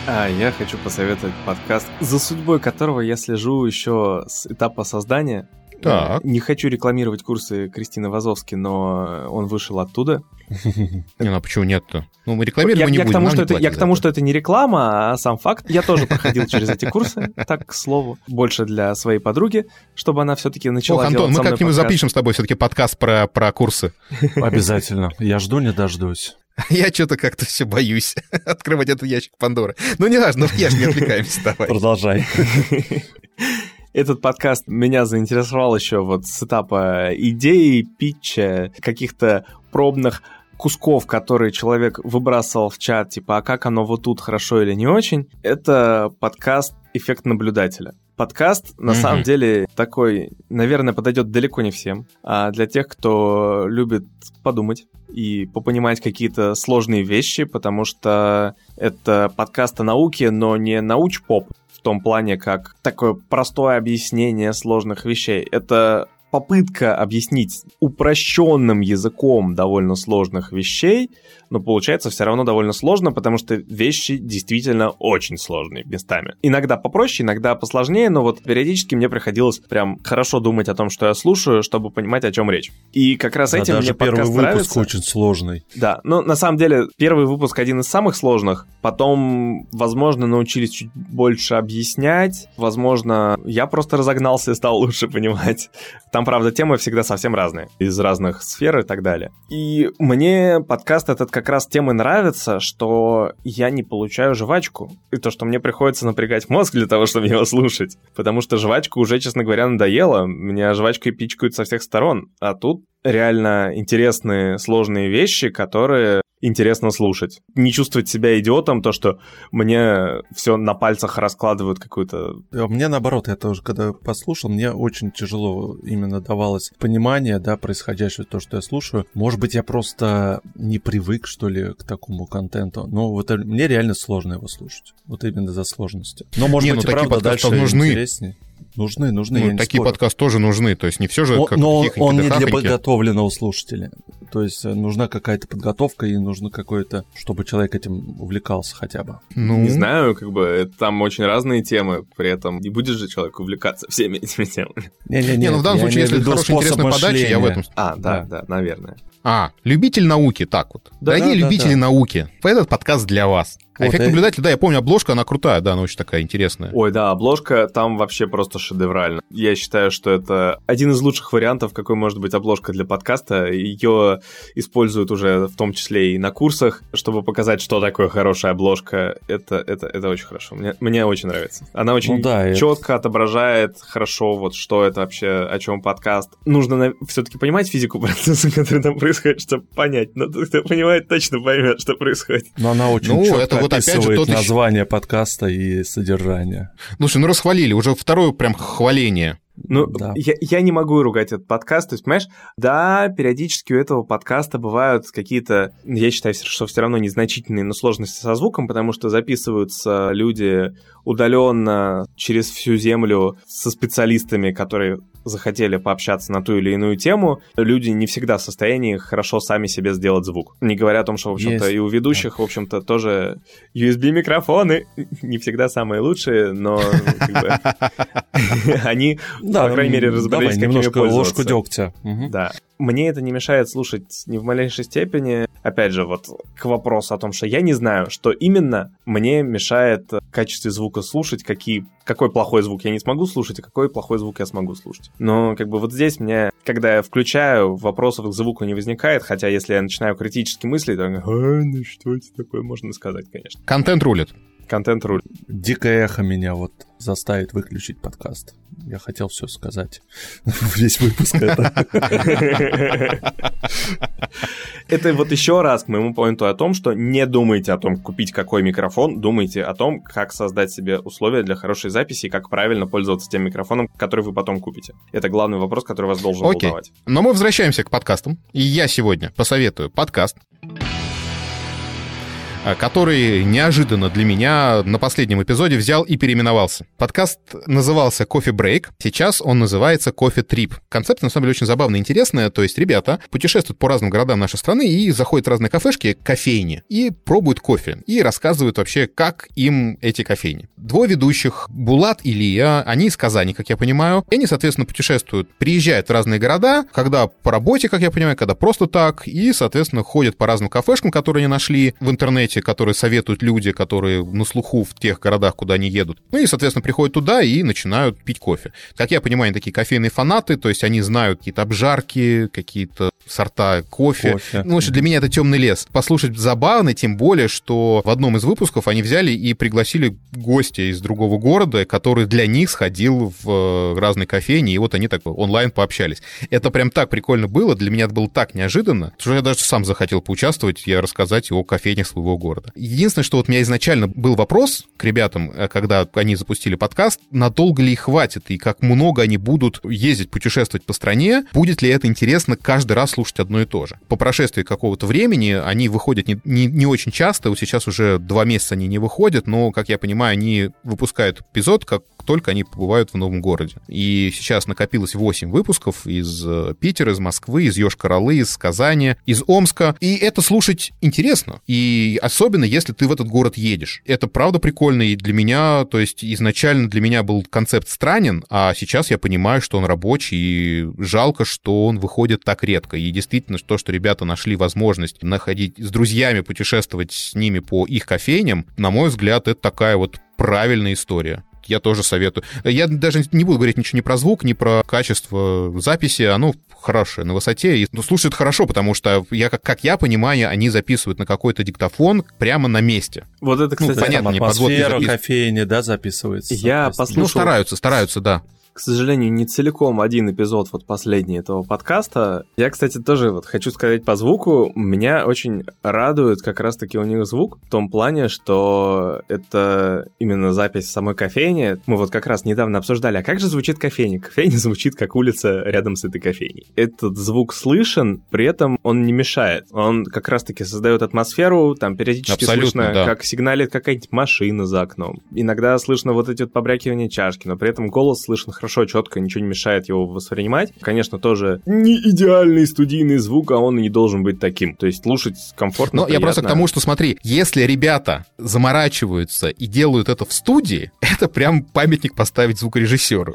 А, я хочу посоветовать подкаст, за судьбой которого я слежу еще с этапа создания. Так. Не хочу рекламировать курсы Кристины Вазовски, но он вышел оттуда. Не, ну а почему нет-то? Ну, мы рекламировать мы не будем. Тому, что это, я к тому, что это не реклама, а сам факт. Я тоже проходил через эти курсы, так, к слову. Больше для своей подруги, чтобы она все-таки начала Ох, Антон, делать мы как-нибудь запишем с тобой все-таки подкаст про, про курсы. Обязательно. Я жду, не дождусь. Я что-то как-то все боюсь открывать этот ящик Пандоры. Ну, не важно, я же не отвлекаемся, давай. Продолжай. Этот подкаст меня заинтересовал еще вот с этапа идеи, питча, каких-то пробных кусков, которые человек выбрасывал в чат, типа, а как оно вот тут, хорошо или не очень, это подкаст «Эффект наблюдателя». Подкаст, на Мгм. самом деле, такой, наверное, подойдет далеко не всем. А для тех, кто любит подумать и попонимать какие-то сложные вещи, потому что это подкаст о науке, но не науч-поп том плане, как такое простое объяснение сложных вещей. Это попытка объяснить упрощенным языком довольно сложных вещей, но получается все равно довольно сложно, потому что вещи действительно очень сложные местами. Иногда попроще, иногда посложнее, но вот периодически мне приходилось прям хорошо думать о том, что я слушаю, чтобы понимать, о чем речь. И как раз А этим даже мне первый выпуск нравится. очень сложный. Да, но на самом деле первый выпуск один из самых сложных. Потом, возможно, научились чуть больше объяснять. Возможно, я просто разогнался и стал лучше понимать. Там, правда, темы всегда совсем разные. Из разных сфер и так далее. И мне подкаст этот как раз темы нравится, что я не получаю жвачку. И то, что мне приходится напрягать мозг для того, чтобы его слушать. Потому что жвачка уже, честно говоря, надоела. Меня жвачкой пичкают со всех сторон. А тут реально интересные, сложные вещи, которые интересно слушать. Не чувствовать себя идиотом, то, что мне все на пальцах раскладывают какую-то... А Мне наоборот, я тоже, когда послушал, мне очень тяжело именно давалось понимание, да, происходящего, то, что я слушаю. Может быть, я просто не привык, что ли, к такому контенту. Но вот э, мне реально сложно его слушать. Вот именно за сложности. Но, может Не, быть, ну и правда дальше нужны. интереснее. Нужны, нужны, я Ну, не такие спорю. подкасты тоже нужны, то есть не все же Но, как но он да не для подготовленного слушателя. То есть э, нужна какая-то подготовка и нужно какое-то, чтобы человек этим увлекался хотя бы. Ну, Не знаю, как бы там очень разные темы, при этом не будет же человек увлекаться всеми этими темами. Не-не-не, Не, ну в данном случае, если хорошая, интересная подача, я в этом... А, да, Да. да, наверное. А, любитель науки, так вот. Да, Дорогие да, да, любители да. науки, этот подкаст для вас. А Вот, эффект э- наблюдателя, да, я помню, обложка, она крутая, да, она очень такая интересная. Ой, да, обложка там вообще просто шедевральна. Я считаю, что это один из лучших вариантов, какой может быть обложка для подкаста. Ее используют уже в том числе и на курсах, чтобы показать, что такое хорошая обложка. Это, это, это очень хорошо. Мне, мне очень нравится. Она очень Ну да, и- четко отображает хорошо, вот что это вообще, о чем подкаст. Нужно все-таки понимать физику процесса, который там происходит, чтобы понять. Но тот, кто понимает, точно поймет, что происходит. Но она очень Ну, четко это вот опять же тот еще- название подкаста и содержание. Слушай, ну расхвалили, уже второе прям хваление. Ну, Да. я, я не могу ругать этот подкаст. То есть, понимаешь, да, периодически у этого подкаста бывают какие-то, я считаю, что все равно незначительные, но сложности со звуком, потому что записываются люди удаленно через всю землю со специалистами, которые захотели пообщаться на ту или иную тему, люди не всегда в состоянии хорошо сами себе сделать звук. Не говоря о том, что, в общем-то, и у ведущих, в общем-то, тоже USB-микрофоны не всегда самые лучшие, но они по крайней мере, разобрались, как ими немножко ложку пользоваться. дегтя. Да. Мне это не мешает слушать ни в малейшей степени. Опять же, вот к вопросу о том, что я не знаю, что именно мне мешает в качестве звука слушать, какие, какой плохой звук я не смогу слушать, а какой плохой звук я смогу слушать. Но как бы вот здесь мне, когда я включаю, вопросов к звуку не возникает, хотя если я начинаю критически мыслить, то я говорю, «А, ну что это такое, можно сказать, конечно. Контент рулит. Контент руль. Дикое эхо меня вот заставит выключить подкаст. Я хотел все сказать. Весь выпуск это. Это вот еще раз к моему поинту о том, что не думайте о том, купить какой микрофон, думайте о том, как создать себе условия для хорошей записи и как правильно пользоваться тем микрофоном, который вы потом купите. Это главный вопрос, который вас должен Окей. волновать. Но мы возвращаемся к подкастам. И я сегодня посоветую подкаст. а, который неожиданно для меня на последнем эпизоде взял и переименовался. Подкаст назывался «Кофе Брейк», сейчас он называется «Кофе Трип». Концепт, на самом деле, очень забавная и интересная, то есть ребята путешествуют по разным городам нашей страны и заходят в разные кафешки, кофейни, и пробуют кофе, и рассказывают вообще, как им эти кофейни. Двое ведущих, Булат и Лия, они из Казани, как я понимаю, и они, соответственно, путешествуют, приезжают в разные города, когда по работе, как я понимаю, когда просто так, и, соответственно, ходят по разным кафешкам, которые они нашли в интернете, которые советуют люди, которые на слуху в тех городах, куда они едут. Ну и, соответственно, приходят туда и начинают пить кофе. Как я понимаю, они такие кофейные фанаты, то есть они знают какие-то обжарки, какие-то сорта кофе. кофе. Ну, для меня это темный лес. Послушать забавно, тем более, что в одном из выпусков они взяли и пригласили гостя из другого города, который для них сходил в э, разные кофейни, и вот они так онлайн пообщались. Это прям так прикольно было, для меня это было так неожиданно, что я даже сам захотел поучаствовать и рассказать о кофейнях своего города. Единственное, что вот у меня изначально был вопрос к ребятам, э, когда они запустили подкаст, надолго ли их хватит и как много они будут ездить, путешествовать по стране, будет ли это интересно каждый раз слушать одно и то же. По прошествии какого-то времени они выходят не, не, не очень часто, вот сейчас уже два месяца они не выходят, но, как я понимаю, они выпускают эпизод, как только они побывают в новом городе. И сейчас накопилось 8 выпусков из э, Питера, из Москвы, из Йошкар-Олы, из Казани, из Омска. И это слушать интересно. И особенно, если ты в этот город едешь. Это правда прикольно и для меня, то есть изначально для меня был концепт странен, а сейчас я понимаю, что он рабочий, и жалко, что он выходит так редко. И действительно, то, что ребята нашли возможность находить с друзьями, путешествовать с ними по их кофейням, на мой взгляд, это такая вот правильная история я тоже советую. Я даже не буду говорить ничего ни про звук, ни про качество записи, оно хорошее, на высоте. И ну, слушают хорошо, потому что, я, как, как я понимаю, они записывают на какой-то диктофон прямо на месте. Вот это, кстати, ну, понятно, не атмосфера кофейни, да, записывается. Я послушал... Ну, стараются, стараются, да к сожалению, не целиком один эпизод, вот последний этого подкаста. Я, кстати, тоже вот хочу сказать по звуку. Меня очень радует как раз-таки у них звук в том плане, что это именно запись самой кофейни. Мы вот как раз недавно обсуждали, а как же звучит кофейня? Кофейня звучит как улица рядом с этой кофейней. Этот звук слышен, при этом он не мешает. Он как раз-таки создает атмосферу, там периодически Абсолютно, слышно, да. как сигналит какая-нибудь машина за окном. Иногда слышно вот эти вот побрякивания чашки, но при этом голос слышен хорошо хорошо, четко, ничего не мешает его воспринимать. Конечно, тоже не идеальный студийный звук, а он и не должен быть таким. То есть слушать комфортно, Но приятно. я просто к тому, что смотри, если ребята заморачиваются и делают это в студии, это прям памятник поставить звукорежиссеру.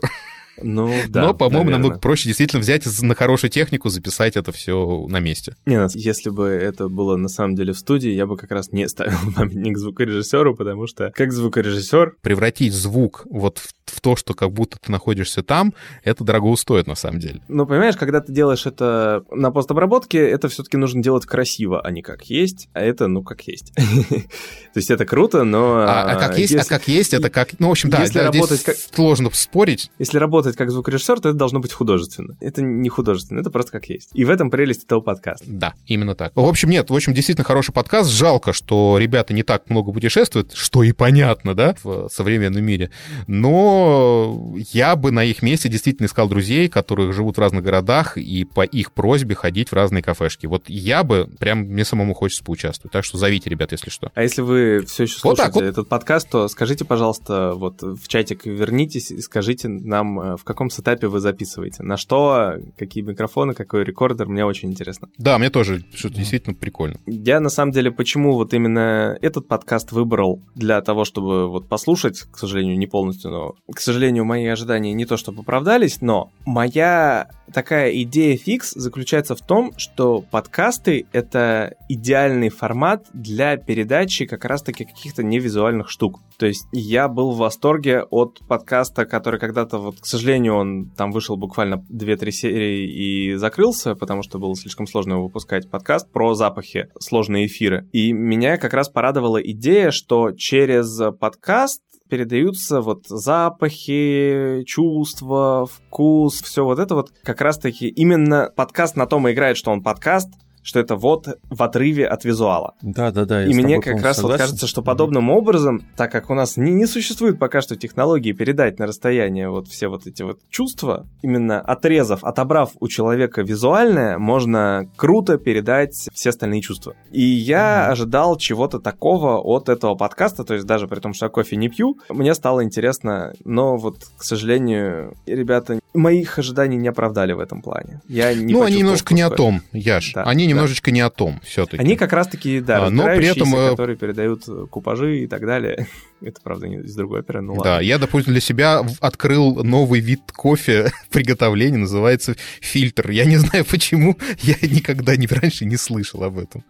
Ну, да, Но, по-моему, наверное. намного проще действительно взять на хорошую технику, записать это все на месте. Нет, если бы это было на самом деле в студии, я бы как раз не ставил памятник звукорежиссеру, потому что как звукорежиссер... Превратить звук вот в, в то, что как будто ты находишься там, это дорого стоит на самом деле. Ну, понимаешь, когда ты делаешь это на постобработке, это все-таки нужно делать красиво, а не как есть, а это, ну, как есть. То есть это круто, но... А, а как есть, а как есть, это как... Ну, в общем, да, здесь сложно спорить. Если работать работать как звукорежиссер, то это должно быть художественно. Это не художественно, это просто как есть. И в этом прелесть этого подкаста. Да, именно так. В общем, нет, в общем, действительно хороший подкаст. Жалко, что ребята не так много путешествуют, что и понятно, да, в современном мире. Но я бы на их месте действительно искал друзей, которые живут в разных городах, и по их просьбе ходить в разные кафешки. Вот я бы, прям мне самому хочется поучаствовать. Так что зовите, ребят, если что. А если вы все еще слушаете вот вот. этот подкаст, то скажите, пожалуйста, вот в чатик вернитесь и скажите нам, э, в каком сетапе вы записываете, на что, какие микрофоны, какой рекордер, мне очень интересно. Да, мне тоже что-то действительно прикольно. Я на самом деле, почему вот именно этот подкаст выбрал для того, чтобы вот послушать, к сожалению, не полностью, но, к сожалению, мои ожидания не то чтобы оправдались, но моя такая идея фикс заключается в том, что подкасты — это идеальный формат для передачи как раз-таки каких-то невизуальных штук. То есть я был в восторге от подкаста, который когда-то, вот, к сожалению, он там вышел буквально 2-3 серии и закрылся, потому что было слишком сложно выпускать. Подкаст про запахи, сложные эфиры. И меня как раз порадовала идея, что через подкаст передаются вот запахи, чувства, вкус, все вот это вот как раз-таки именно подкаст на том и играет, что он подкаст, что это вот в отрыве от визуала. Да-да-да. И мне как раз вот кажется, что подобным mm-hmm. образом, так как у нас не, не существует пока что технологии передать на расстояние вот все вот эти вот чувства, именно отрезав, отобрав у человека визуальное, можно круто передать все остальные чувства. И я mm-hmm. ожидал чего-то такого от этого подкаста, то есть даже при том, что я кофе не пью, мне стало интересно, но вот, к сожалению, ребята моих ожиданий не оправдали в этом плане. Я не ну, они немножко не о том, Яш. Да, они да. Немножечко не о том все-таки. Они как раз-таки, да, а, но при этом э, которые передают купажи и так далее. Это, правда, не из другой оперы, ну ладно. Да, я, допустим, для себя открыл новый вид кофе приготовления, называется фильтр. Я не знаю почему, я никогда не раньше не слышал об этом.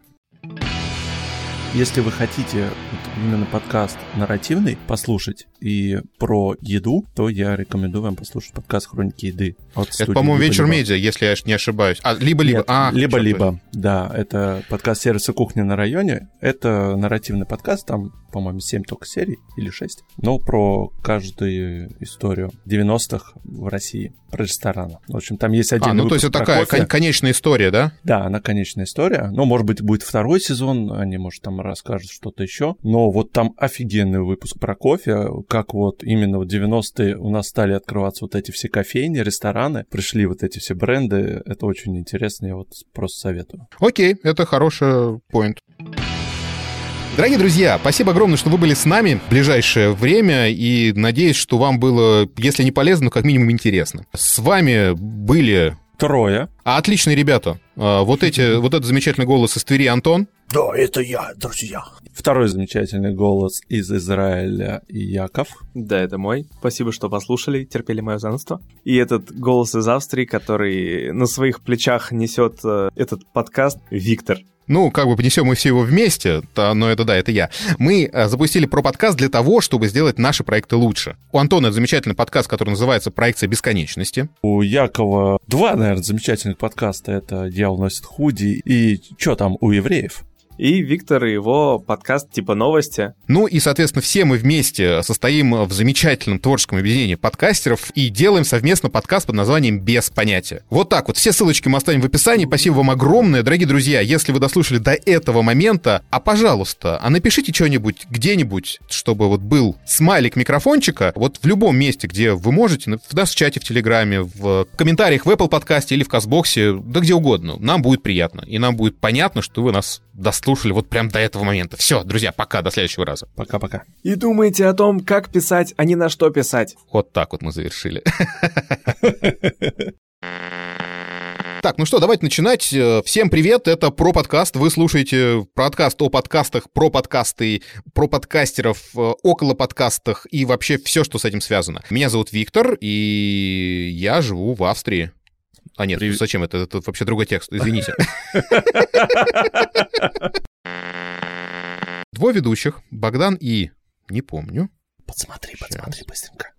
Если вы хотите вот именно подкаст нарративный послушать и про еду, то я рекомендую вам послушать подкаст «Хроники еды». это, по-моему, «Вечер медиа», если я не ошибаюсь. А, либо-либо. А, либо-либо, да. Это подкаст сервиса «Кухня на районе». Это нарративный подкаст, там, по-моему, 7 только серий или 6. Но про каждую историю 90-х в России, про рестораны. В общем, там есть один А, ну то есть это такая кофе. конечная история, да? Да, она конечная история. Ну, может быть, будет второй сезон, они, может, там расскажут что-то еще. Но вот там офигенный выпуск про кофе, как вот именно в 90-е у нас стали открываться вот эти все кофейни, рестораны, пришли вот эти все бренды. Это очень интересно, я вот просто советую. Окей, это хороший поинт. Дорогие друзья, спасибо огромное, что вы были с нами в ближайшее время, и надеюсь, что вам было, если не полезно, то как минимум интересно. С вами были Трое. А отличные ребята. А, вот эти, вот этот замечательный голос из Твери Антон. Да, это я, друзья. Второй замечательный голос из Израиля Яков. Да, это мой. Спасибо, что послушали, терпели мое занудство. И этот голос из Австрии, который на своих плечах несет э, этот подкаст, Виктор. Ну, как бы понесем мы все его вместе, то, но это да, это я. Мы э, запустили про подкаст для того, чтобы сделать наши проекты лучше. У Антона это замечательный подкаст, который называется «Проекция бесконечности». У Якова два, наверное, замечательных подкаста. Это «Дьявол носит худи» и что там у евреев? И Виктор и его подкаст типа новости. Ну и, соответственно, все мы вместе состоим в замечательном творческом объединении подкастеров и делаем совместно подкаст под названием «Без понятия». Вот так вот. Все ссылочки мы оставим в описании. Спасибо вам огромное. Дорогие друзья, если вы дослушали до этого момента, а пожалуйста, а напишите что-нибудь где-нибудь, чтобы вот был смайлик микрофончика, вот в любом месте, где вы можете, в нас в чате в Телеграме, в комментариях в Apple подкасте или в Казбоксе, да где угодно. Нам будет приятно. И нам будет понятно, что вы нас дослушали вот прям до этого момента. Все, друзья, пока, до следующего раза. Пока-пока. И думайте о том, как писать, а не на что писать. Вот так вот мы завершили. Так, ну что, давайте начинать. Всем привет, это про подкаст. Вы слушаете подкаст о подкастах, про подкасты, про подкастеров, около подкастах и вообще все, что с этим связано. Меня зовут Виктор, и я живу в Австрии. А нет, При... зачем это? Это вообще другой текст, извините. Двое ведущих, Богдан и... Не помню. Подсмотри, подсмотри быстренько.